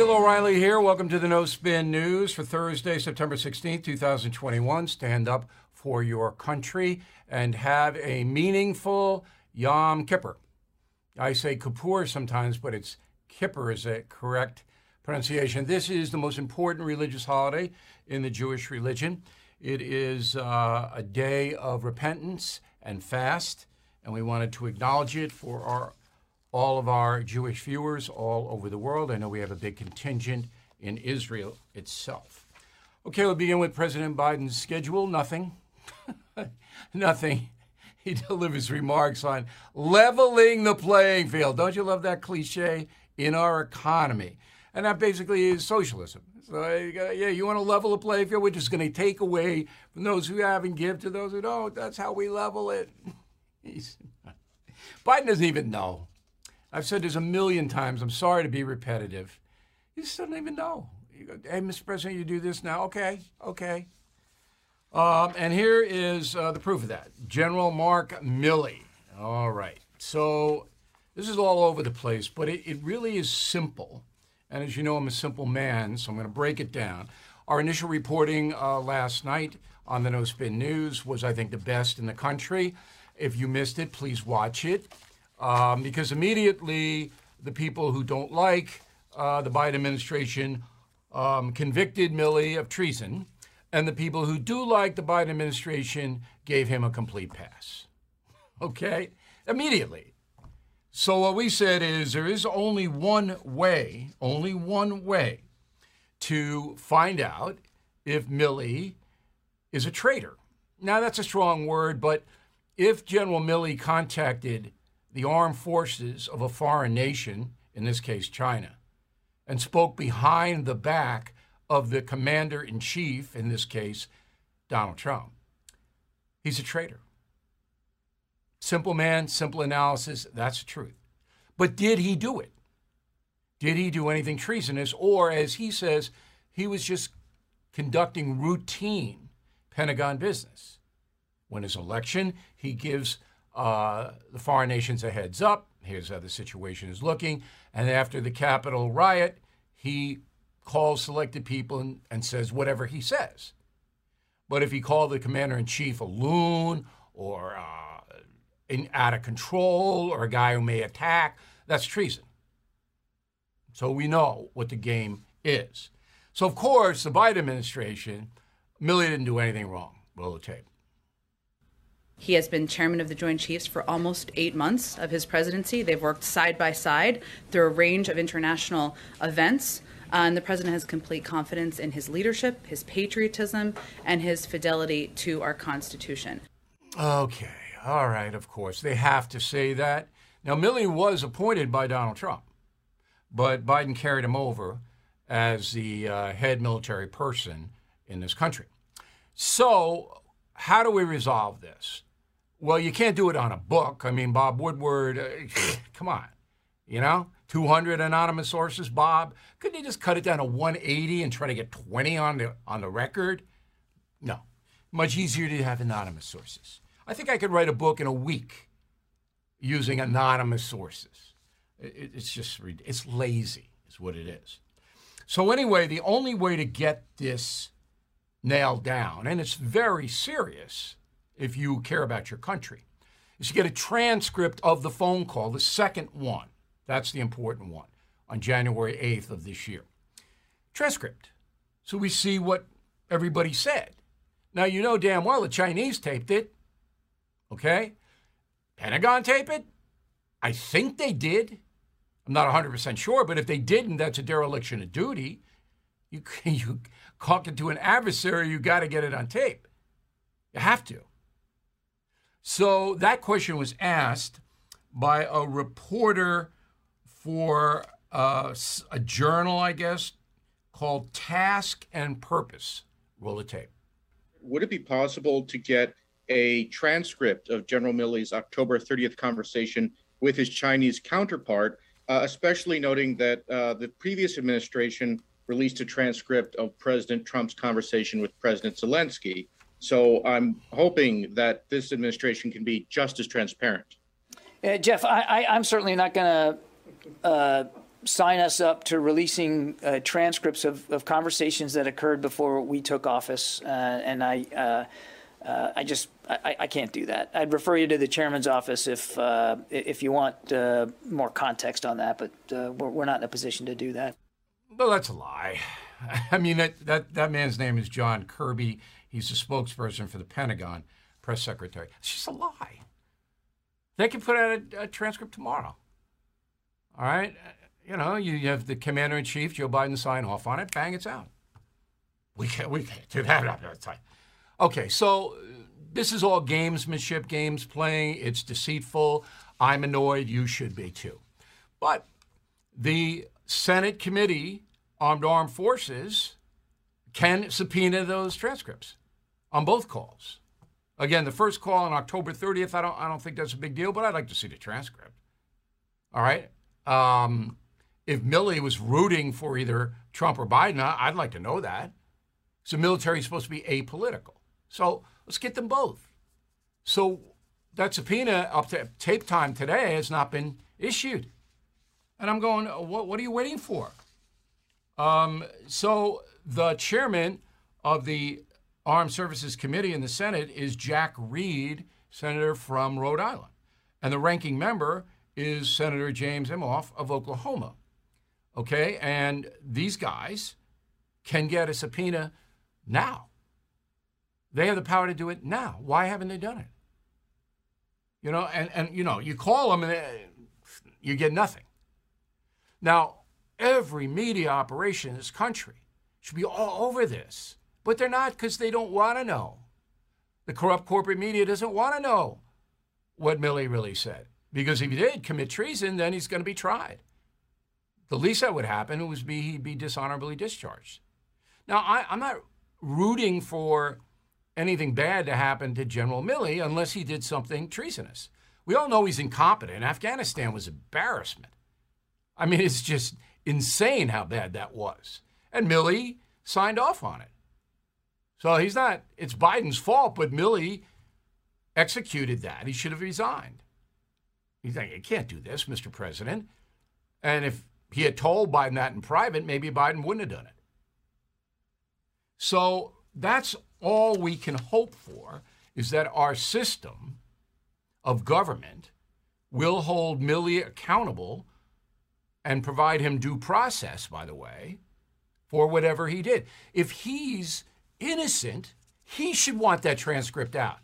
Bill O'Reilly here. Welcome to the No Spin News for Thursday, September 16th, 2021. Stand up for your country and have a meaningful Yom Kippur. I say Kippur sometimes, but it's Kippur is a correct pronunciation. This is the most important religious holiday in the Jewish religion. It is uh, a day of repentance and fast, and we wanted to acknowledge it for our all of our Jewish viewers all over the world. I know we have a big contingent in Israel itself. Okay, we'll begin with President Biden's schedule. Nothing. Nothing. He delivers remarks on leveling the playing field. Don't you love that cliche? In our economy. And that basically is socialism. So, uh, yeah, you want to level the playing field? We're just going to take away from those who have and give to those who don't. That's how we level it. Biden doesn't even know. I've said this a million times. I'm sorry to be repetitive. He just doesn't even know. You go, hey, Mr. President, you do this now. Okay, okay. Um, and here is uh, the proof of that General Mark Milley. All right. So this is all over the place, but it, it really is simple. And as you know, I'm a simple man, so I'm going to break it down. Our initial reporting uh, last night on the No Spin News was, I think, the best in the country. If you missed it, please watch it um, because immediately the people who don't like uh, the Biden administration um, convicted Milley of treason, and the people who do like the Biden administration gave him a complete pass. Okay? Immediately. So what we said is there is only one way, only one way to find out if Milley is a traitor. Now that's a strong word, but if General Milley contacted the armed forces of a foreign nation, in this case China, and spoke behind the back of the commander in chief, in this case Donald Trump. He's a traitor. Simple man, simple analysis, that's the truth. But did he do it? Did he do anything treasonous? Or, as he says, he was just conducting routine Pentagon business. When his election, he gives uh, the foreign nations a heads up. Here's how the situation is looking. And after the Capitol riot, he calls selected people and, and says whatever he says. But if he called the commander in chief a loon or uh, in, out of control or a guy who may attack, that's treason. So we know what the game is. So, of course, the Biden administration, Milley didn't do anything wrong. Roll the tape. He has been chairman of the Joint Chiefs for almost eight months of his presidency. They've worked side by side through a range of international events. Uh, and the president has complete confidence in his leadership, his patriotism, and his fidelity to our Constitution. Okay, all right, of course. They have to say that. Now, Milley was appointed by Donald Trump, but Biden carried him over as the uh, head military person in this country. So, how do we resolve this? Well, you can't do it on a book. I mean, Bob Woodward, uh, come on, you know? 200 anonymous sources, Bob. Couldn't you just cut it down to 180 and try to get 20 on the on the record? No. Much easier to have anonymous sources. I think I could write a book in a week using anonymous sources. It, it's just it's lazy, is what it is. So anyway, the only way to get this nailed down, and it's very serious, if you care about your country, is to get a transcript of the phone call, the second one. That's the important one on January 8th of this year. Transcript. So we see what everybody said. Now, you know damn well the Chinese taped it. Okay? Pentagon tape it? I think they did. I'm not 100% sure, but if they didn't, that's a dereliction of duty. You, you talk it to an adversary, you got to get it on tape. You have to. So that question was asked by a reporter for uh, a journal, I guess, called Task and Purpose. Roll the tape. Would it be possible to get a transcript of General Milley's October 30th conversation with his Chinese counterpart, uh, especially noting that uh, the previous administration released a transcript of President Trump's conversation with President Zelensky? So I'm hoping that this administration can be just as transparent. Uh, Jeff, I, am certainly not going to uh, sign us up to releasing uh, transcripts of, of conversations that occurred before we took office, uh, and I, uh, uh, I just, I, I can't do that. I'd refer you to the chairman's office if, uh, if you want uh, more context on that, but uh, we're, we're not in a position to do that. Well, that's a lie. I mean, that, that, that man's name is John Kirby. He's the spokesperson for the Pentagon, press secretary. It's just a lie. They can put out a, a transcript tomorrow. All right? You know, you have the commander in chief, Joe Biden, sign off on it. Bang, it's out. We can't, we can't do that. Okay, so this is all gamesmanship, games playing. It's deceitful. I'm annoyed. You should be too. But the Senate Committee Armed Armed Forces can subpoena those transcripts on both calls. Again, the first call on October 30th, I don't, I don't think that's a big deal, but I'd like to see the transcript. All right. Um, if Milley was rooting for either Trump or Biden, I'd like to know that. So military is supposed to be apolitical. So let's get them both. So that subpoena up to tape time today has not been issued. And I'm going, what, what are you waiting for? Um, so the chairman of the Armed Services Committee in the Senate is Jack Reed, senator from Rhode Island. And the ranking member is Senator James Inhofe of Oklahoma. Okay, and these guys can get a subpoena now. They have the power to do it now. Why haven't they done it? You know, and, and you know, you call them and you get nothing. Now, every media operation in this country should be all over this, but they're not because they don't want to know. The corrupt corporate media doesn't want to know what Milley really said. Because if he did commit treason, then he's going to be tried. The least that would happen was be he'd be dishonorably discharged. Now, I, I'm not rooting for anything bad to happen to General Milley unless he did something treasonous. We all know he's incompetent. Afghanistan was embarrassment. I mean, it's just insane how bad that was. And Milley signed off on it. So he's not, it's Biden's fault, but Milley executed that. He should have resigned. He's like, you can't do this, Mr. President. And if he had told Biden that in private, maybe Biden wouldn't have done it. So that's all we can hope for is that our system of government will hold Milley accountable and provide him due process, by the way, for whatever he did. If he's innocent, he should want that transcript out,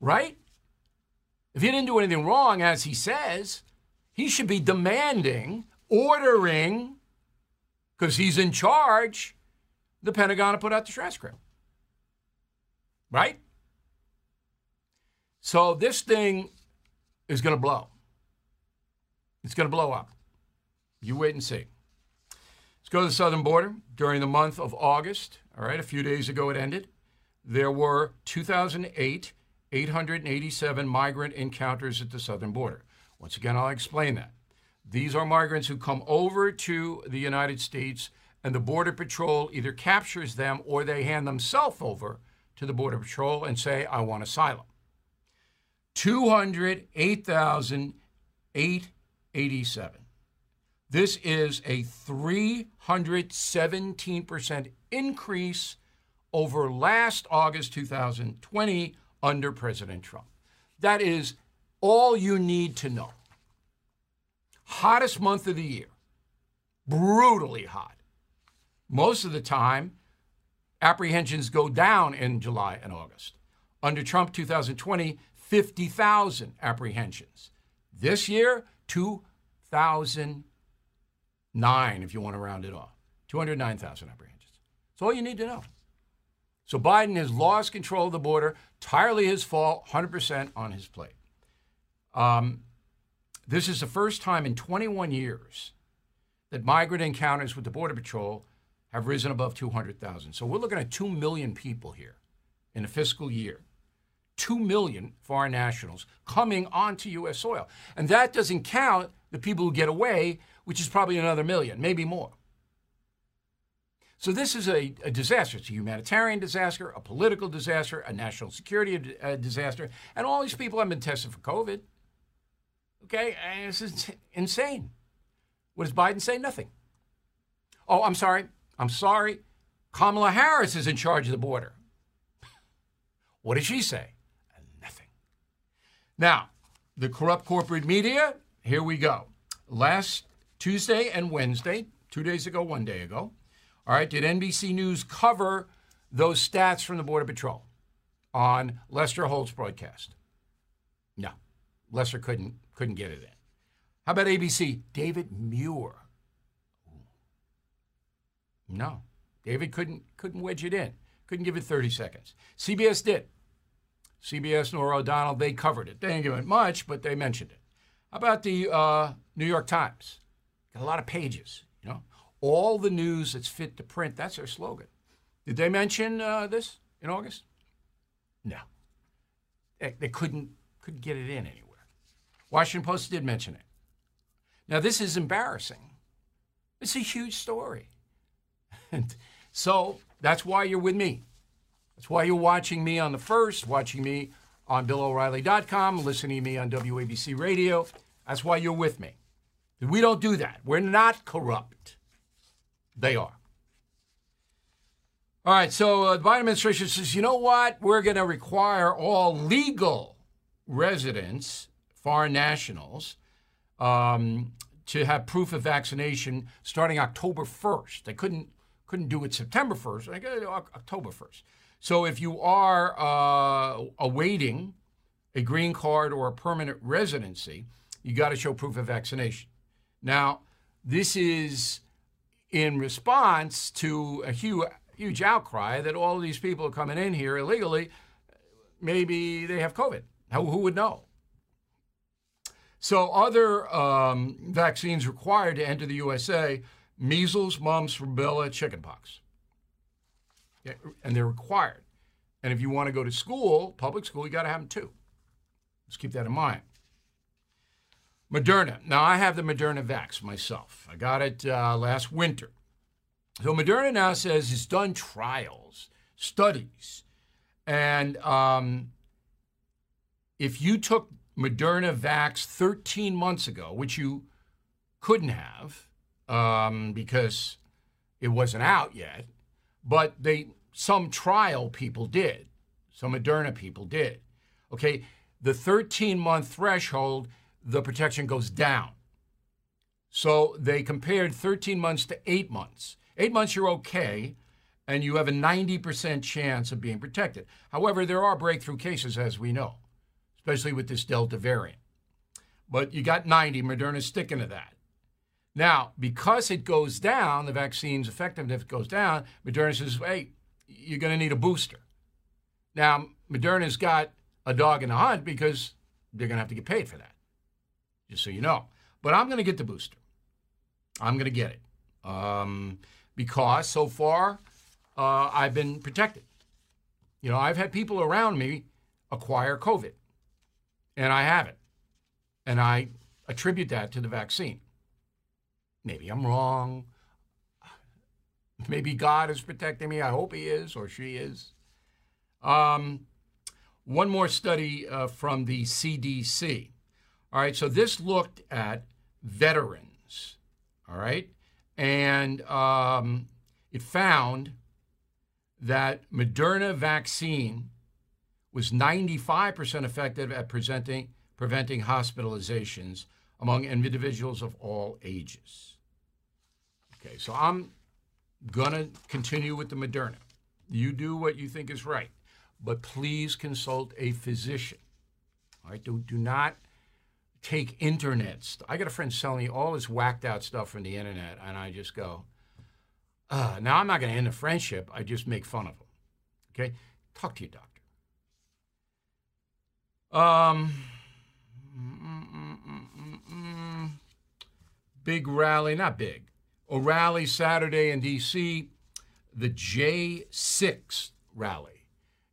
right? If he didn't do anything wrong, as he says, he should be demanding, ordering, because he's in charge, the Pentagon to put out the transcript. Right? So this thing is going to blow. It's going to blow up. You wait and see. Go to the southern border. During the month of August, all right, a few days ago it ended, there were 2008 887 migrant encounters at the southern border. Once again, I'll explain that. These are migrants who come over to the United States, and the Border Patrol either captures them or they hand themselves over to the Border Patrol and say, I want asylum. 208,887. This is a 317% increase over last August 2020 under President Trump. That is all you need to know. Hottest month of the year, brutally hot. Most of the time, apprehensions go down in July and August. Under Trump 2020, 50,000 apprehensions. This year, 2,009, if you want to round it off. 209,000 apprehensions. That's all you need to know. So Biden has lost control of the border, entirely his fault, 100% on his plate. Um, this is the first time in 21 years that migrant encounters with the Border Patrol have risen above 200,000. So we're looking at 2 million people here in a fiscal year. 2 million foreign nationals coming onto U.S. soil. And that doesn't count the people who get away, which is probably another million, maybe more. So this is a, a, disaster. It's a humanitarian disaster, a political disaster, a national security uh, disaster, and all these people have been tested for COVID. Okay, this is insane. What does Biden say? Nothing. Oh, I'm sorry. I'm sorry. Kamala Harris is in charge of the border. What does she say? Nothing. Now, the corrupt corporate media, here we go. Last Tuesday and Wednesday, two days ago, one day ago, all right, did NBC News cover those stats from the Border Patrol on Lester Holt's broadcast? No. Lester couldn't couldn't get it in. How about ABC? David Muir. No. David couldn't couldn't wedge it in. Couldn't give it 30 seconds. CBS did. CBS, Norah O'Donnell, they covered it. They didn't give it much, but they mentioned it. How about the uh, New York Times? Got a lot of pages, you know. All the news that's fit to print, that's their slogan. Did they mention uh, this in August? No. They, they couldn't, couldn't get it in anywhere. Washington Post did mention it. Now, this is embarrassing. It's a huge story. And so that's why you're with me. That's why you're watching me on the first, watching me on BillO'Reilly.com, listening to me on WABC Radio. That's why you're with me. We don't do that. We're not corrupt. They are. All right, so uh, the Biden administration says, you know what? We're going to require all legal residents, foreign nationals, um, to have proof of vaccination starting October 1st. They couldn't couldn't do it September 1st. They got October 1st. So if you are uh, awaiting a green card or a permanent residency, you got to show proof of vaccination. Now, this is in response to a huge, huge outcry that all these people are coming in here illegally. Maybe they have COVID. Who, would know? So, other um, vaccines required to enter the USA measles, mumps, rubella, chickenpox. Yeah, and they're required. And if you want to go to school, public school, you got to have them too. Let's keep that in mind. Moderna. Now, I have the Moderna Vax myself. I got it uh, last winter. So, Moderna now says it's done trials, studies. And um, if you took Moderna Vax 13 months ago, which you couldn't have um, because it wasn't out yet, but they some trial people did, some Moderna people did. Okay, the 13 month threshold, the protection goes down. So they compared 13 months to eight months. Eight months, you're okay, and you have a 90% chance of being protected. However, there are breakthrough cases, as we know, especially with this Delta variant. But you got 90, Moderna's sticking to that. Now, because it goes down, the vaccine's effectiveness goes down, Moderna says, hey, you're going to need a booster. Now, Moderna's got a dog in the hunt because they're going to have to get paid for that, just so you know. But I'm going to get the booster. I'm going to get it um, because so far uh, I've been protected. You know, I've had people around me acquire COVID, and I haven't. And I attribute that to the vaccine. Maybe I'm wrong. Maybe God is protecting me. I hope He is or she is. Um, one more study uh, from the CDC. All right, so this looked at veterans. All right, and um, it found that Moderna vaccine was 95% effective at presenting, preventing hospitalizations among individuals of all ages. Okay, so I'm going to continue with the Moderna. You do what you think is right, but please consult a physician. All right, do, do not take internet. St- I got a friend selling me all this whacked out stuff from the internet, and I just go, uh, now I'm not going to end a friendship. I just make fun of them. Okay, talk to your doctor. Um, big rally, not big, a rally Saturday in D.C., the J6 rally.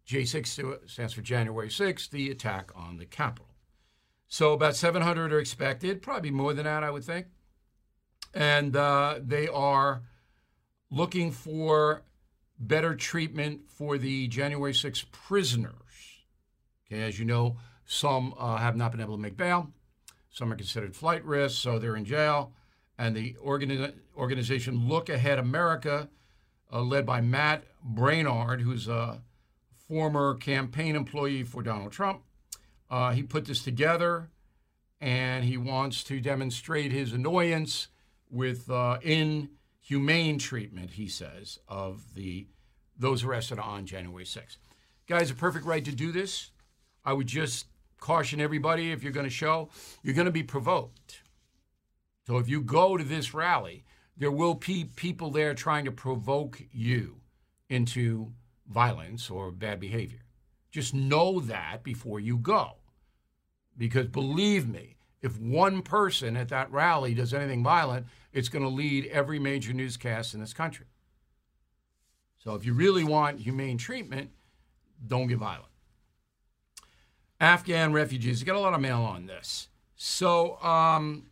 J6 stands for January 6th, the attack on the Capitol. So about 700 are expected, probably more than that, I would think. And uh, they are looking for better treatment for the January 6 prisoners. Okay, as you know, some uh, have not been able to make bail. Some are considered flight risks, so they're in jail and the organi- organization Look Ahead America, uh, led by Matt Braynard, who's a former campaign employee for Donald Trump. Uh, he put this together and he wants to demonstrate his annoyance with uh, inhumane treatment, he says, of the those arrested on January 6th. Guys, a perfect right to do this. I would just caution everybody if you're going to show, you're going to be provoked. So if you go to this rally, there will be people there trying to provoke you into violence or bad behavior. Just know that before you go. Because believe me, if one person at that rally does anything violent, it's going to lead every major newscast in this country. So if you really want humane treatment, don't get violent. Afghan refugees, you got a lot of mail on this. So um,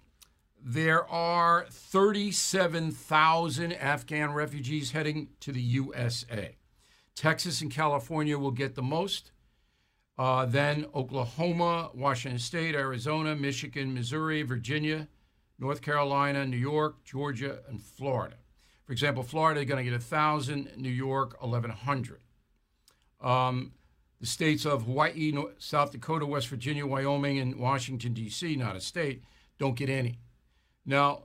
there are 37,000 Afghan refugees heading to the USA. Texas and California will get the most. Uh, then Oklahoma, Washington State, Arizona, Michigan, Missouri, Virginia, North Carolina, New York, Georgia, and Florida. For example, Florida is going to get 1,000, New York, 1,100. Um, the states of Hawaii, South Dakota, West Virginia, Wyoming, and Washington, D.C., not a state, don't get any. Now,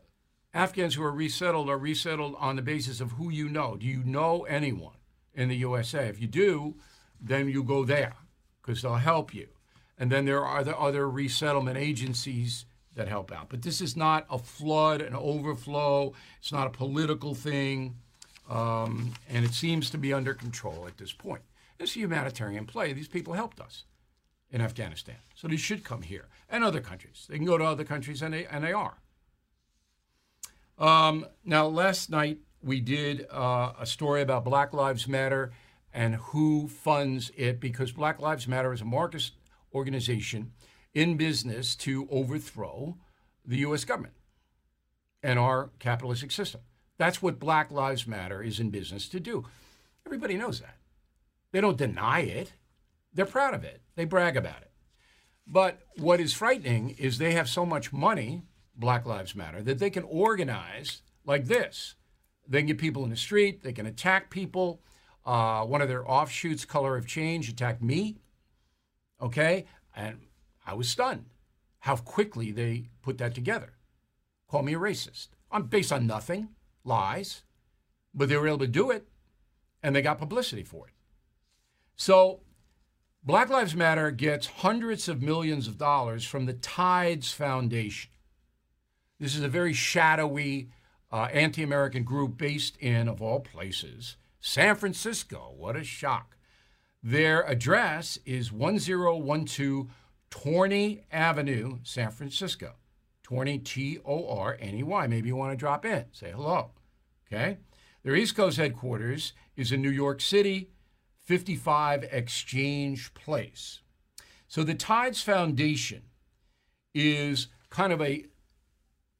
Afghans who are resettled are resettled on the basis of who you know. Do you know anyone in the USA? If you do, then you go there because they'll help you. And then there are the other resettlement agencies that help out. But this is not a flood, an overflow. It's not a political thing. Um, and it seems to be under control at this point. It's a humanitarian play. These people helped us in Afghanistan. So they should come here and other countries. They can go to other countries, and they, and they are. Um, now, last night we did uh, a story about Black Lives Matter and who funds it because Black Lives Matter is a Marxist organization in business to overthrow the U.S. government and our capitalistic system. That's what Black Lives Matter is in business to do. Everybody knows that. They don't deny it, they're proud of it, they brag about it. But what is frightening is they have so much money, Black Lives Matter, that they can organize like this. They can get people in the street, they can attack people. Uh, one of their offshoots, Color of Change, attacked me. Okay? And I was stunned how quickly they put that together. Call me a racist. I'm based on nothing, lies, but they were able to do it and they got publicity for it. So, Black Lives Matter gets hundreds of millions of dollars from the Tides Foundation. This is a very shadowy uh, anti American group based in, of all places, San Francisco. What a shock. Their address is 1012 Torney Avenue, San Francisco. Torney, T O R N E Y. Maybe you want to drop in, say hello. Okay? Their East Coast headquarters is in New York City, 55 Exchange Place. So the Tides Foundation is kind of a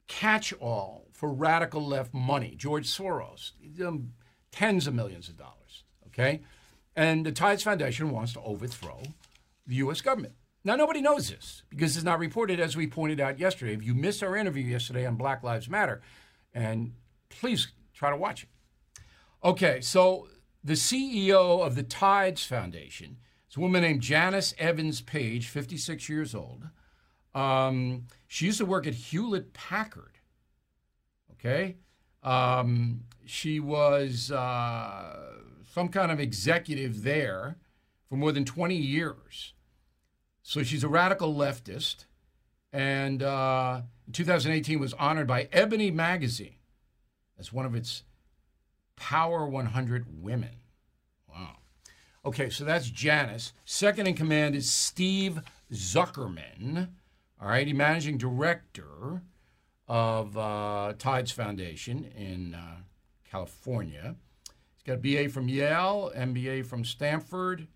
catch all for radical left money. George Soros, um, tens of millions of dollars. Okay? And the Tides Foundation wants to overthrow the U.S. government. Now, nobody knows this because it's not reported, as we pointed out yesterday. If you missed our interview yesterday on Black Lives Matter, and please try to watch it. Okay, so the CEO of the Tides Foundation is a woman named Janiece Evans Page, 56 years old. Um, she used to work at Hewlett Packard. Okay, um, she was uh, some kind of executive there for more than 20 years. So she's a radical leftist, and uh, 2018 was honored by Ebony Magazine as one of its Power 100 women. Wow. Okay, so that's Janiece. Second in command is Steve Zuckerman. All right, managing director of uh, Tides Foundation in uh, California. He's got a BA from Yale, MBA from Stanford,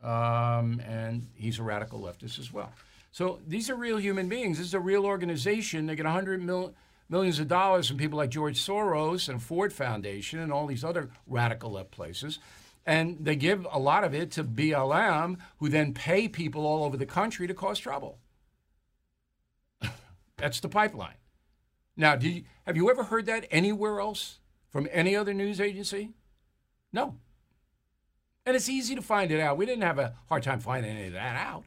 um, and he's a radical leftist as well. So these are real human beings. This is a real organization. They get 100 mil, millions of dollars from people like George Soros and Ford Foundation and all these other radical left places. And they give a lot of it to BLM, who then pay people all over the country to cause trouble. That's the pipeline. Now, you, have you ever heard that anywhere else from any other news agency? No. And it's easy to find it out. We didn't have a hard time finding any of that out.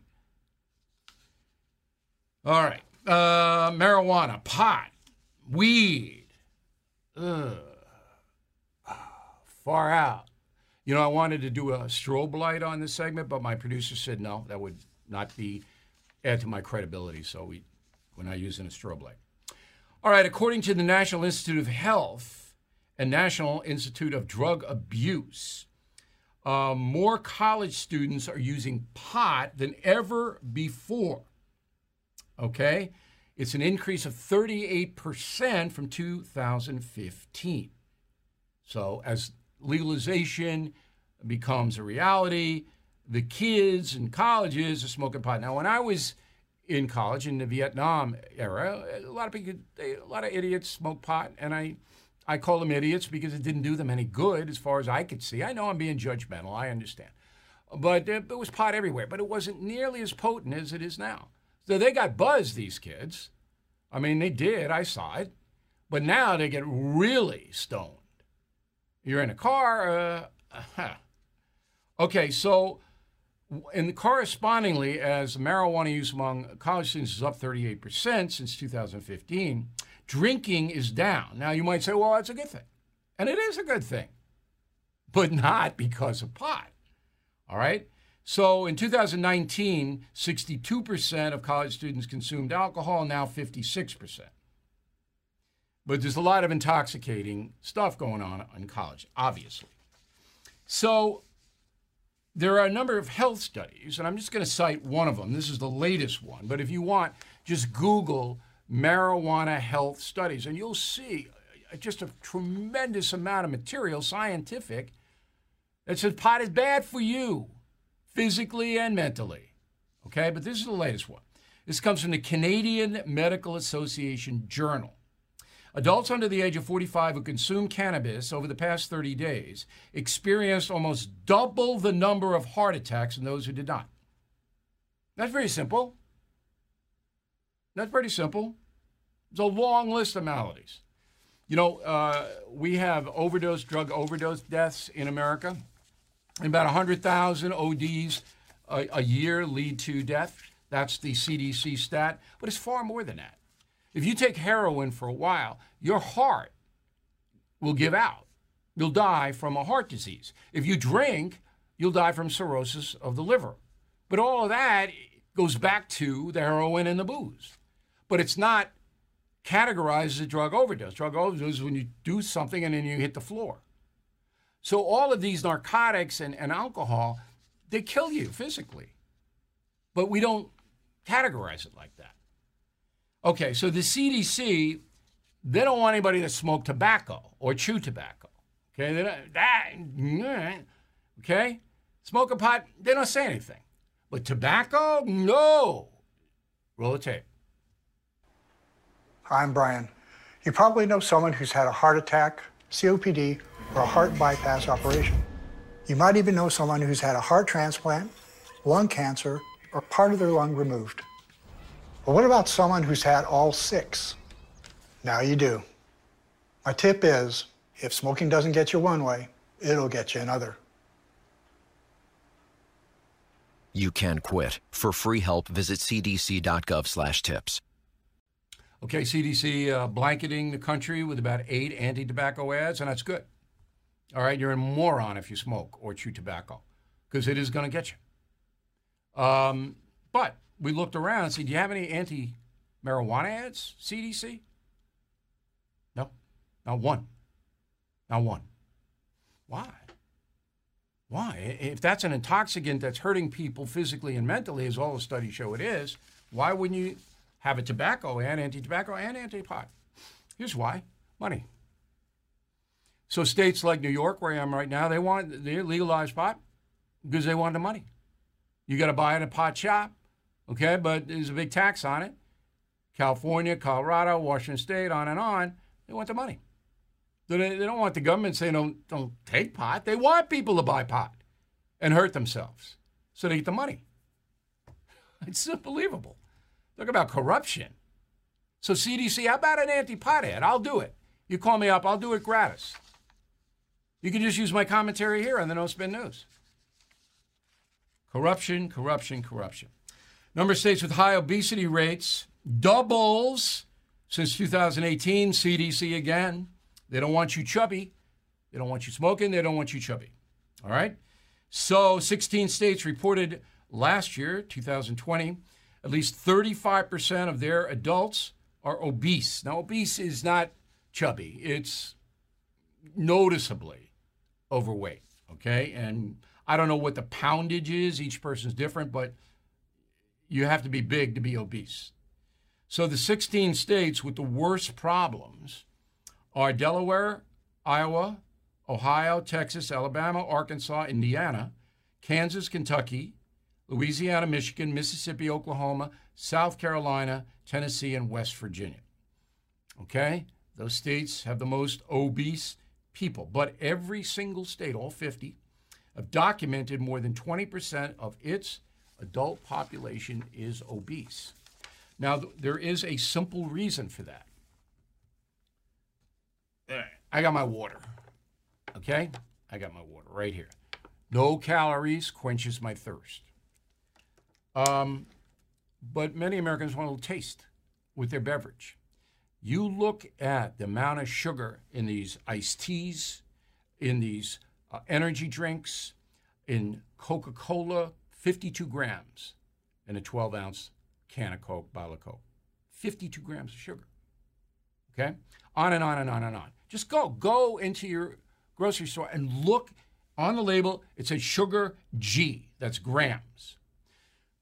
All right. Uh, marijuana, pot, weed. Ugh. Far out. You know, I wanted to do a strobe light on this segment, but my producer said no, that would not be add to my credibility. So we, we're not using a strobe light. All right. According to the National Institute of Health and National Institute of Drug Abuse, uh, more college students are using pot than ever before. Okay? It's an increase of 38% from 2015. So, as legalization becomes a reality, the kids in colleges are smoking pot. Now, when I was in college in the Vietnam era, a lot of people, a lot of idiots smoked pot, and I, I call them idiots because it didn't do them any good, as far as I could see. I know I'm being judgmental. I understand, but uh, there was pot everywhere, but it wasn't nearly as potent as it is now. So they got buzzed, these kids. I mean, they did. I saw it. But now they get really stoned. You're in a car. Uh, uh-huh. Okay, so and correspondingly, as marijuana use among college students is up 38% since 2015, drinking is down. Now, you might say, well, that's a good thing. And it is a good thing, but not because of pot. All right? So in 2019, 62% of college students consumed alcohol, now 56%. But there's a lot of intoxicating stuff going on in college, obviously. So there are a number of health studies, and I'm just going to cite one of them. This is the latest one. But if you want, just Google marijuana health studies, and you'll see uh, just a tremendous amount of material, scientific, that says pot is bad for you, physically and mentally. Okay, but this is the latest one. This comes from the Canadian Medical Association Journal. Adults under the age of 45 who consumed cannabis over the past 30 days experienced almost double the number of heart attacks than those who did not. That's very simple. That's pretty simple. It's a long list of maladies. You know, uh, we have overdose, drug overdose deaths in America. About 100,000 ODs a, a year lead to death. That's the CDC stat, but it's far more than that. If you take heroin for a while, your heart will give out. You'll die from a heart disease. If you drink, you'll die from cirrhosis of the liver. But all of that goes back to the heroin and the booze. But it's not categorized as a drug overdose. Drug overdose is when you do something and then you hit the floor. So all of these narcotics and, and alcohol, they kill you physically. But we don't categorize it like that. Okay, so the CDC, they don't want anybody to smoke tobacco or chew tobacco. Okay, they don't, that, mm, okay, smoke a pot, they don't say anything. But tobacco, no. Roll the tape. I'm Brian. You probably know someone who's had a heart attack, COPD, or a heart bypass operation. You might even know someone who's had a heart transplant, lung cancer, or part of their lung removed. But what about someone who's had all six? Now you do. My tip is if smoking doesn't get you one way, it'll get you another. You can quit. For free help, visit cdc.gov/tips. Okay, CDC uh, blanketing the country with about eight anti-tobacco ads, and that's good. All right, you're a moron if you smoke or chew tobacco, because it is going to get you. Um, but we looked around and said, Do you have any anti marijuana ads, CDC? No, not one. Not one. Why? Why? If that's an intoxicant that's hurting people physically and mentally, as all the studies show it is, why wouldn't you have a tobacco and anti tobacco and anti pot? Here's why money. So states like New York, where I am right now, they want they legalize pot because they want the money. You got to buy it in a pot shop okay? But there's a big tax on it. California, Colorado, Washington State, on and on. They want the money. They, don't want the government saying don't don't take pot. They want people to buy pot and hurt themselves so they get the money. It's unbelievable. Talk about corruption. So, CDC, how about an anti-pot ad? I'll do it. You call me up, I'll do it gratis. You can just use my commentary here on the No Spin News. Corruption, corruption, corruption. Number of states with high obesity rates doubles since 2018. CDC again. They don't want you chubby. They don't want you smoking. They don't want you chubby. All right? So 16 states reported last year, 2020, at least 35% of their adults are obese. Now, obese is not chubby, it's noticeably overweight. Okay? And I don't know what the poundage is, each person's different, but you have to be big to be obese. So the 16 states with the worst problems are Delaware, Iowa, Ohio, Texas, Alabama, Arkansas, Indiana, Kansas, Kentucky, Louisiana, Michigan, Mississippi, Oklahoma, South Carolina, Tennessee, and West Virginia. Okay? Those states have the most obese people, but every single state, all 50, have documented more than 20% of its adult population is obese. Now, th- there is a simple reason for that. I got my water. Okay? I got my water right here. No calories quenches my thirst. Um, but many Americans want a little taste with their beverage. You look at the amount of sugar in these iced teas, in these uh, energy drinks, in Coca Cola, 52 grams in a 12 ounce can of Coke, bottle of Coke. 52 grams of sugar. Okay? On and on and on and on. Just go. Go into your grocery store and look on the label. It says sugar G. That's grams.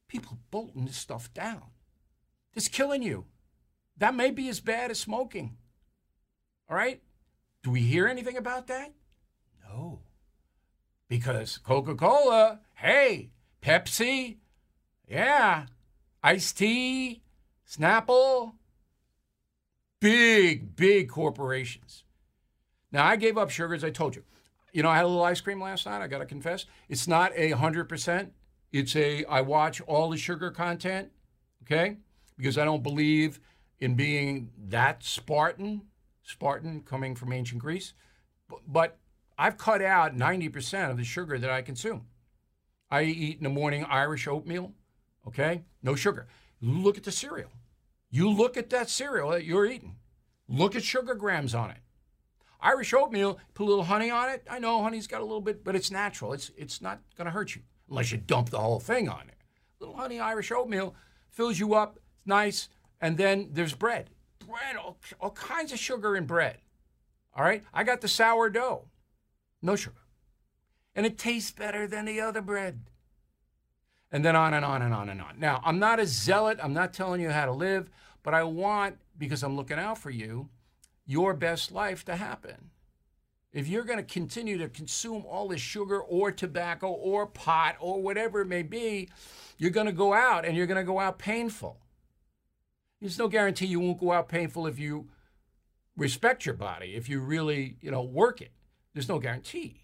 People bolting this stuff down. It's killing you. That may be as bad as smoking. All right? Do we hear anything about that? No. Because Coca Cola, hey, Pepsi, yeah, iced tea, Snapple, big, big corporations. Now, I gave up sugar, as I told you. You know, I had a little ice cream last night, I got to confess. It's not a 100%. It's a, I watch all the sugar content, okay? Because I don't believe in being that Spartan, Spartan coming from ancient Greece. But, but I've cut out 90% of the sugar that I consume. I eat in the morning Irish oatmeal, okay? No sugar. Look at the cereal. You look at that cereal that you're eating. Look at sugar grams on it. Irish oatmeal, put a little honey on it. I know honey's got a little bit, but it's natural. It's it's not going to hurt you unless you dump the whole thing on it. Little honey Irish oatmeal fills you up, it's nice, and then there's bread. Bread, all, all kinds of sugar in bread. All right? I got the sourdough. No sugar. And it tastes better than the other bread. And then on and on and on and on. Now, I'm not a zealot. I'm not telling you how to live, but I want, because I'm looking out for you, your best life to happen. If you're going to continue to consume all this sugar or tobacco or pot or whatever it may be, you're going to go out and you're going to go out painful. There's no guarantee you won't go out painful if you respect your body, if you really, you know, work it. There's no guarantee.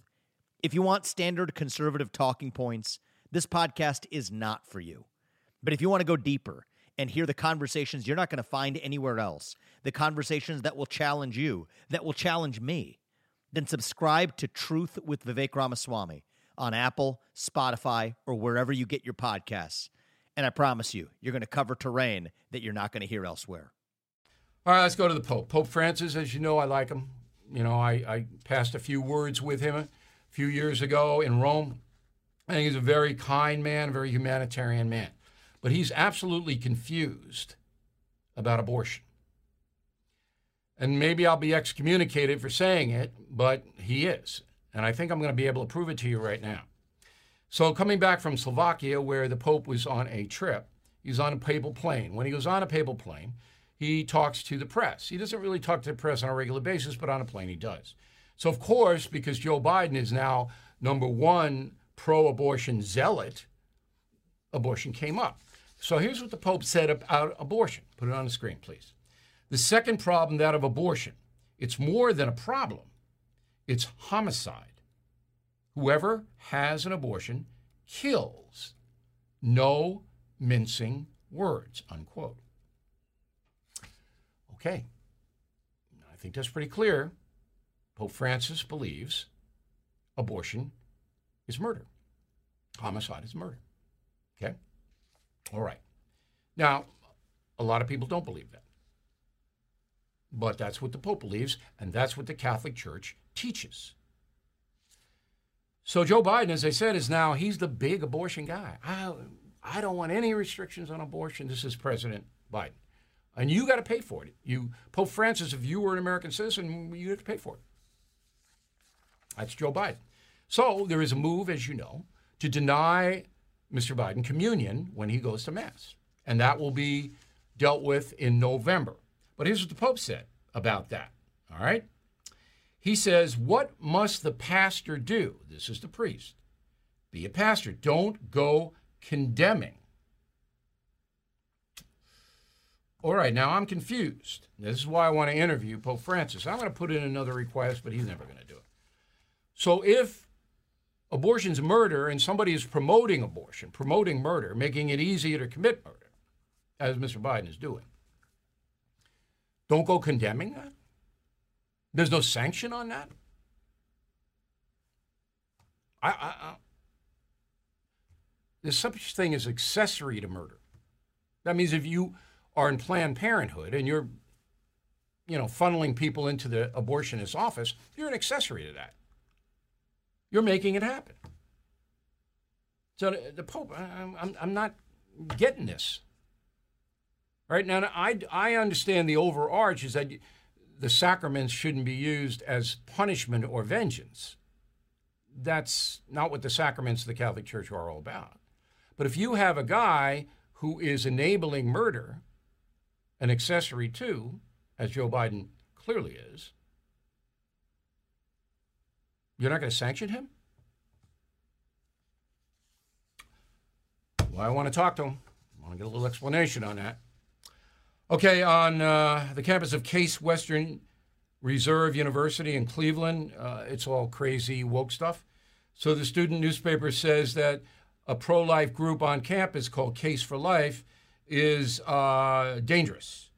If you want standard conservative talking points, this podcast is not for you. But if you want to go deeper and hear the conversations you're not going to find anywhere else, the conversations that will challenge you, that will challenge me, then subscribe to Truth with Vivek Ramaswamy on Apple, Spotify, or wherever you get your podcasts. And I promise you, you're going to cover terrain that you're not going to hear elsewhere. All right, let's go to the Pope. Pope Francis, as you know, I like him. You know, I, I passed a few words with him few years ago in Rome. I think he's a very kind man, a very humanitarian man. But he's absolutely confused about abortion. And maybe I'll be excommunicated for saying it, but he is. And I think I'm going to be able to prove it to you right now. So, coming back from Slovakia, where the Pope was on a trip, he's on a papal plane. When he was on a papal plane, he talks to the press. He doesn't really talk to the press on a regular basis, but on a plane he does. So, of course, because Joe Biden is now number one pro abortion zealot, abortion came up. So, here's what the Pope said about abortion. Put it on the screen, please. The second problem, that of abortion, it's more than a problem, it's homicide. Whoever has an abortion kills. No mincing words, unquote. Okay. I think that's pretty clear. Pope Francis believes abortion is murder. Homicide is murder. Okay? All right. Now, a lot of people don't believe that. But that's what the Pope believes, and that's what the Catholic Church teaches. So Joe Biden, as I said, is now he's the big abortion guy. I, I don't want any restrictions on abortion. This is President Biden. And you got to pay for it. You Pope Francis, if you were an American citizen, you have to pay for it. That's Joe Biden. So there is a move, as you know, to deny Mr. Biden communion when he goes to Mass. And that will be dealt with in November. But here's what the Pope said about that. All right? He says, What must the pastor do? This is the priest. Be a pastor. Don't go condemning. All right, now I'm confused. This is why I want to interview Pope Francis. I'm going to put in another request, but he's never going to do it. So if abortion's murder and somebody is promoting abortion, promoting murder, making it easier to commit murder, as Mr. Biden is doing, don't go condemning that? There's no sanction on that? I, I, I, there's such thing as accessory to murder. That means if you are in Planned Parenthood and you're, you know, funneling people into the abortionist office, you're an accessory to that. You're making it happen. So uh, the Pope, I'm, I'm not getting this. Right now, I, I understand the overarch is that the sacraments shouldn't be used as punishment or vengeance. That's not what the sacraments of the Catholic Church are all about. But if you have a guy who is enabling murder, an accessory to, as Joe Biden clearly is, you're not going to sanction him? Well, I want to talk to him. I want to get a little explanation on that. Okay, on uh, the campus of Case Western Reserve University in Cleveland, uh, it's all crazy woke stuff. So the student newspaper says that a pro life group on campus called Case for Life is uh, dangerous.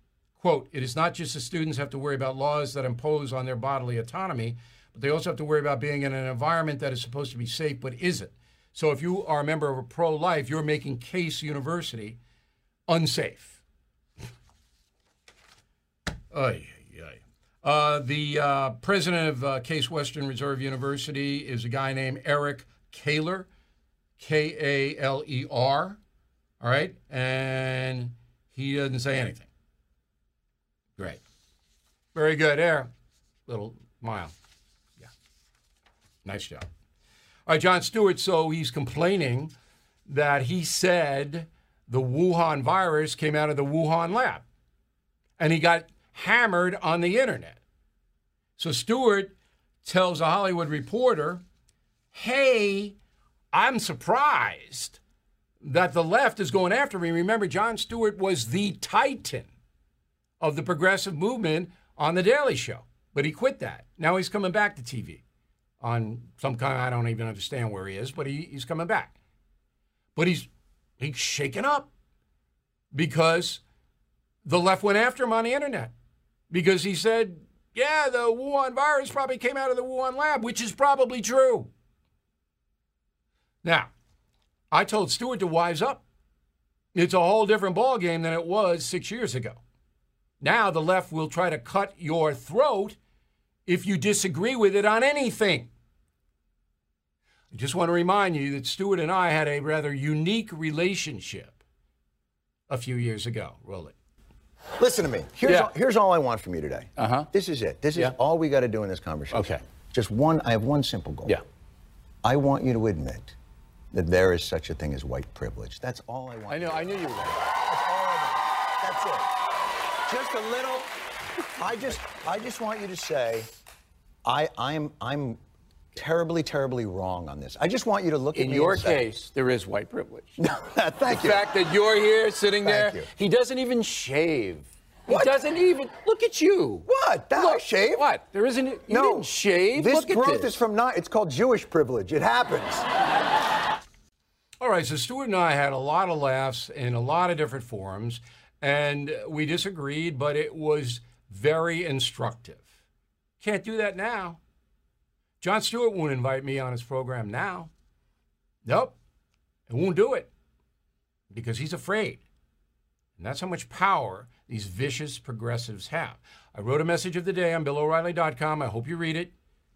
Quote, it is not just the students have to worry about laws that impose on their bodily autonomy, but they also have to worry about being in an environment that is supposed to be safe but isn't. So if you are a member of a pro life, you're making Case University unsafe. Ay, ay. Uh, the uh, president of uh, Case Western Reserve University is a guy named Eric Kaler, K A L E R. All right. And he doesn't say anything. Great. Very good. There. Little mile. Nice job. All right, Jon Stewart. So he's complaining that he said the Wuhan virus came out of the Wuhan lab. And he got hammered on the internet. So Stewart tells a Hollywood reporter, Hey, I'm surprised that the left is going after me. Remember, John Stewart was the titan of the progressive movement on The Daily Show, but he quit that. Now he's coming back to TV on some kind, I don't even understand where he is, but he, he's coming back. But he's, he's shaken up because the left went after him on the internet because he said, yeah, the Wuhan virus probably came out of the Wuhan lab, which is probably true. Now, I told Stewart to wise up. It's a whole different ballgame than it was six years ago. Now the left will try to cut your throat if you disagree with it on anything. I just want to remind you that Stewart and I had a rather unique relationship a few years ago. Roll it. Listen to me. Here's, Yeah. all, here's all I want from you today. Uh-huh. This is it. This is Yeah. all we got to do in this conversation. Okay. Just one, I have one simple goal. Yeah. I want you to admit that there is such a thing as white privilege. That's all I want. I know. I knew you were going. That's all I want. That's it. just a little. I just, I just want you to say, I, I'm, I'm terribly, terribly wrong on this. I just want you to look at In me your and say- case, there is white privilege. Thank the you. The fact that you're here sitting Thank there, you. he doesn't even shave. What? He doesn't even look at you. What? That I shave? What? There isn't. You no, didn't shave. This look at growth this. is from not. It's called Jewish privilege. It happens. All right, so Stewart and I had a lot of laughs in a lot of different forums, and we disagreed, but it was very instructive. Can't do that now. Jon Stewart won't invite me on his program now. Nope. He won't do it because he's afraid. And that's how much power these vicious progressives have. I wrote a message of the day on BillO'Reilly.com. I hope you read it.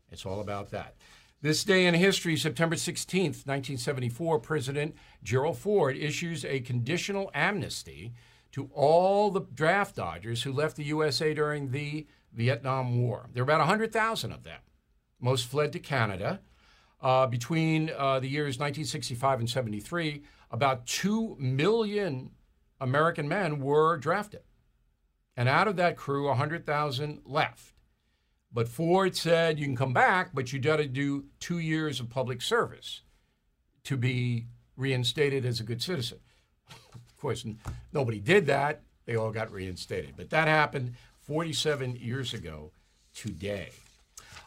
It's all about that. This day in history, September 16th, 1974, President Gerald Ford issues a conditional amnesty to all the draft dodgers who left the USA during the Vietnam War. There were about 100,000 of them. Most fled to Canada. Uh, between uh, the years 1965 and 73, about 2 million American men were drafted. And out of that crew, 100,000 left. But Ford said you can come back, but you got to do two years of public service to be reinstated as a good citizen. of course, nobody did that. They all got reinstated. But that happened 47 years ago today.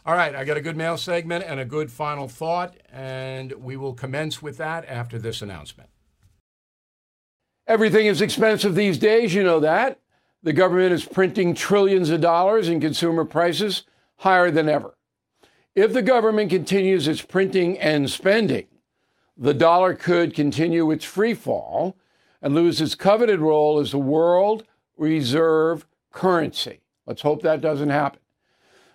All right, I got a good mail segment and a good final thought, and we will commence with that after this announcement. Everything is expensive these days, you know that. The government is printing trillions of dollars and consumer prices higher than ever. If the government continues its printing and spending, the dollar could continue its free fall and lose its coveted role as the world reserve currency. Let's hope that doesn't happen.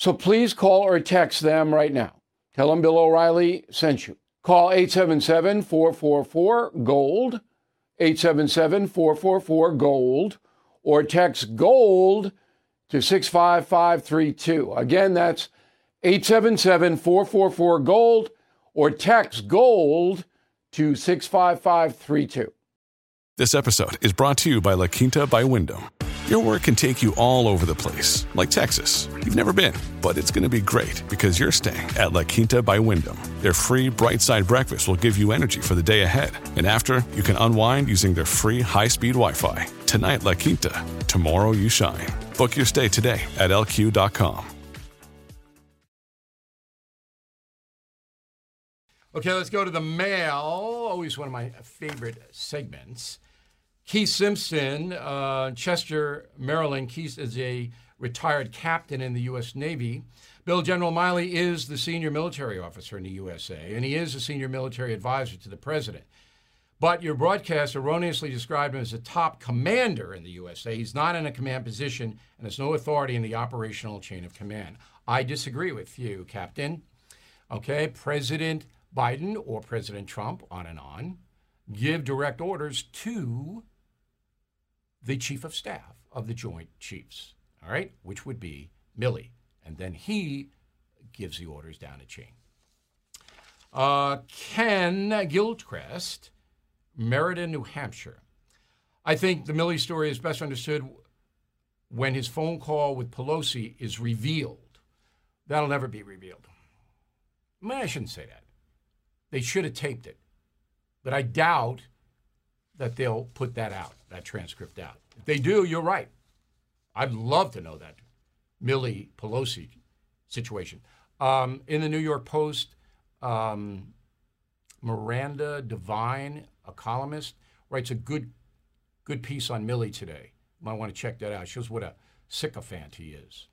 So please call or text them right now. Tell them Bill O'Reilly sent you. Call 877 444 GOLD, 877 444 GOLD, or text GOLD to 65532. Again, that's 877 444 GOLD, or text GOLD to 65532. This episode is brought to you by La Quinta by Wyndham. Your work can take you all over the place, like Texas. You've never been, but it's going to be great because you're staying at La Quinta by Wyndham. Their free bright side breakfast will give you energy for the day ahead. And after, you can unwind using their free high speed Wi Fi. Tonight, La Quinta. Tomorrow, you shine. Book your stay today at lq.com. Okay, let's go to the mail. Always one of my favorite segments. Keith Simpson, uh, Chester, Maryland. Keith is a retired captain in the U.S. Navy. Bill General Milley is the senior military officer in the USA, and he is a senior military advisor to the president. But your broadcast erroneously described him as a top commander in the USA. He's not in a command position and has no authority in the operational chain of command. I disagree with you, Captain. Okay, President Biden or President Trump, on and on, give direct orders to the chief of staff of the Joint Chiefs, all right, which would be Milley. And then he gives the orders down the chain. Uh, Ken Gilchrist, Merida, New Hampshire. I think the Milley story is best understood when his phone call with Pelosi is revealed. That'll never be revealed. I mean, I shouldn't say that. They should have taped it. But I doubt that they'll put that out, that transcript out. If they do, you're right. I'd love to know that Milley Pelosi situation. Um, in the New York Post, um, Miranda Devine, a columnist, writes a good, good piece on Milley today. Might want to check that out. Shows what a sycophant he is.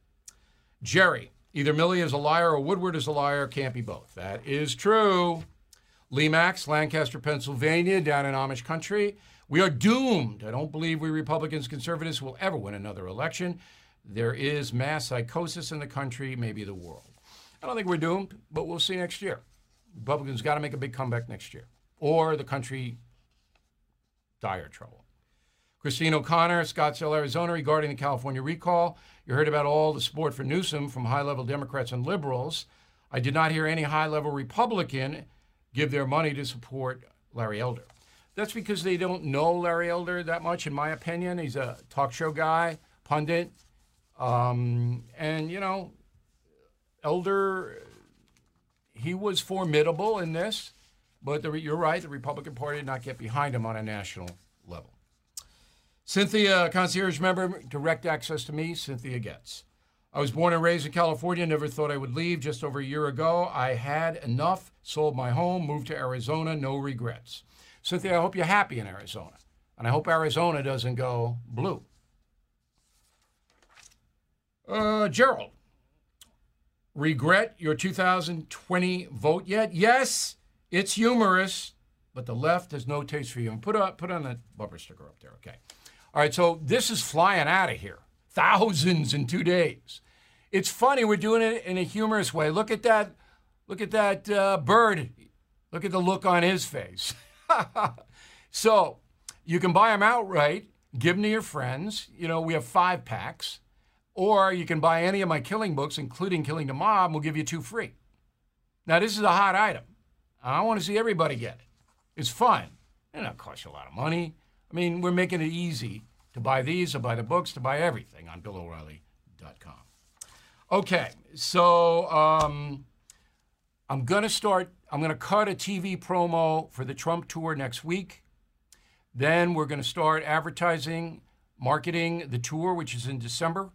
Jerry, either Milley is a liar or Woodward is a liar. Can't be both. That is true. Lee Max, Lancaster, Pennsylvania, down in Amish country. We are doomed. I don't believe we Republicans, conservatives will ever win another election. there is mass psychosis in the country, maybe the world. I don't think we're doomed, but we'll see next year. Republicans got to make a big comeback next year, or the country dire trouble. Christine O'Connor, Scottsdale, Arizona, regarding the California recall. You heard about all the support for Newsom from high level Democrats and liberals. I did not hear any high level Republican give their money to support Larry Elder. That's because they don't know Larry Elder that much, in my opinion. He's a talk show guy, pundit. Um, and, you know, Elder, he was formidable in this, but the, you're right, the Republican Party did not get behind him on a national level. Cynthia, concierge member, direct access to me, Cynthia gets. I was born and raised in California, never thought I would leave. Just over a year ago, I had enough, sold my home, moved to Arizona, no regrets. Cynthia, I hope you're happy in Arizona. And I hope Arizona doesn't go blue. Uh, Gerald, regret your 2020 vote yet? Yes, it's humorous, but the left has no taste for you. And put, on, put on that bumper sticker up there, okay? All right, so this is flying out of here. Thousands in two days. It's funny. We're doing it in a humorous way. Look at that. Look at that uh, bird. Look at the look on his face. so you can buy them outright, give them to your friends. You know, we have five packs. Or you can buy any of my killing books, including Killing the Mob, we'll give you two free. Now, this is a hot item. I want to see everybody get it. It's fun. And it don't cost you a lot of money. I mean, we're making it easy to buy these, to buy the books, to buy everything on BillO'Reilly.com. Okay, so um, I'm going to start, I'm going to cut a TV promo for the Trump tour next week. Then we're going to start advertising, marketing the tour, which is in December.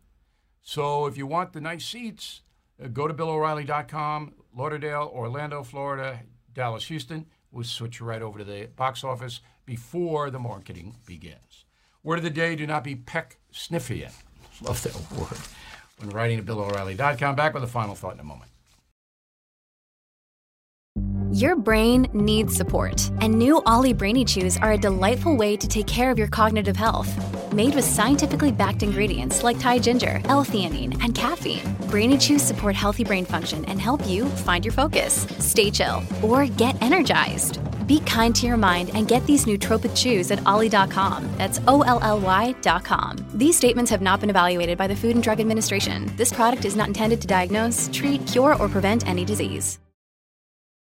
So if you want the nice seats, uh, go to BillO'Reilly.com, Lauderdale, Orlando, Florida, Dallas, Houston. We'll switch you right over to the box office before the marketing begins. Word of the day do not be peck sniffian. Love that word. When writing at BillO'Reilly.com. Back with a final thought in a moment. Your brain needs support, and new Olly Brainy Chews are a delightful way to take care of your cognitive health. Made with scientifically backed ingredients like Thai ginger, L-theanine, and caffeine, Brainy Chews support healthy brain function and help you find your focus, stay chill, or get energized. Be kind to your mind and get these nootropic chews at olly.com. That's O L L Y.com. These statements have not been evaluated by the Food and Drug Administration. This product is not intended to diagnose, treat, cure, or prevent any disease.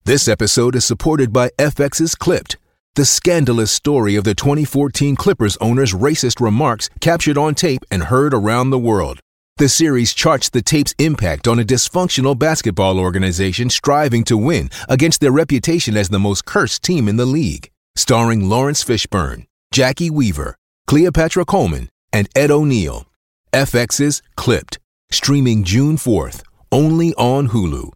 This episode is supported by FX's Clipped, the scandalous story of the 2014 Clippers owner's racist remarks captured on tape and heard around the world. The series charts the tape's impact on a dysfunctional basketball organization striving to win against their reputation as the most cursed team in the league. Starring Laurence Fishburne, Jacki Weaver, Cleopatra Coleman, and Ed O'Neill. FX's Clipped, streaming June 4th, only on Hulu.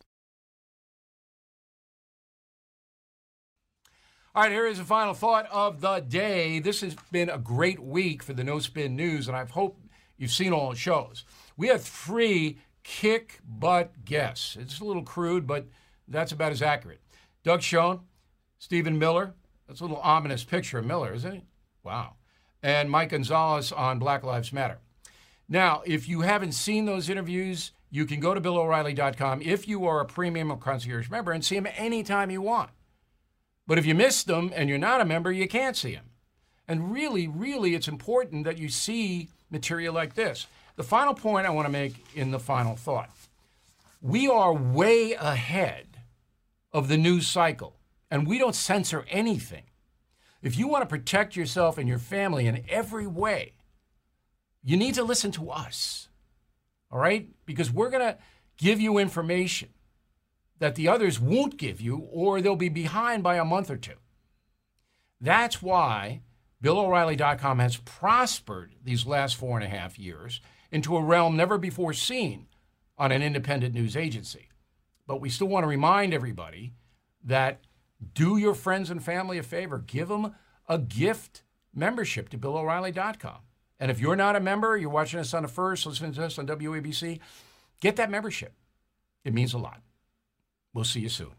All right, here is a final thought of the day. This has been a great week for the No Spin News, and I hope you've seen all the shows. We have three kick butt guests. It's a little crude, but that's about as accurate. Doug Schoen, Stephen Miller. That's a little ominous picture of Miller, isn't it? Wow. And Mike Gonzalez on Black Lives Matter. Now, if you haven't seen those interviews, you can go to BillO'Reilly.com if you are a premium or concierge member and see them anytime you want. But if you missed them and you're not a member, you can't see them. And really, really, it's important that you see material like this. The final point I want to make in the final thought we are way ahead of the news cycle, and we don't censor anything. If you want to protect yourself and your family in every way, you need to listen to us. All right? Because we're going to give you information that the others won't give you, or they'll be behind by a month or two. That's why BillO'Reilly.com has prospered these last four and a half years into a realm never before seen on an independent news agency. But we still want to remind everybody that do your friends and family a favor, give them a gift membership to BillO'Reilly.com. And if you're not a member, you're watching us on the first, listening to us on WABC, get that membership. It means a lot. We'll see you soon.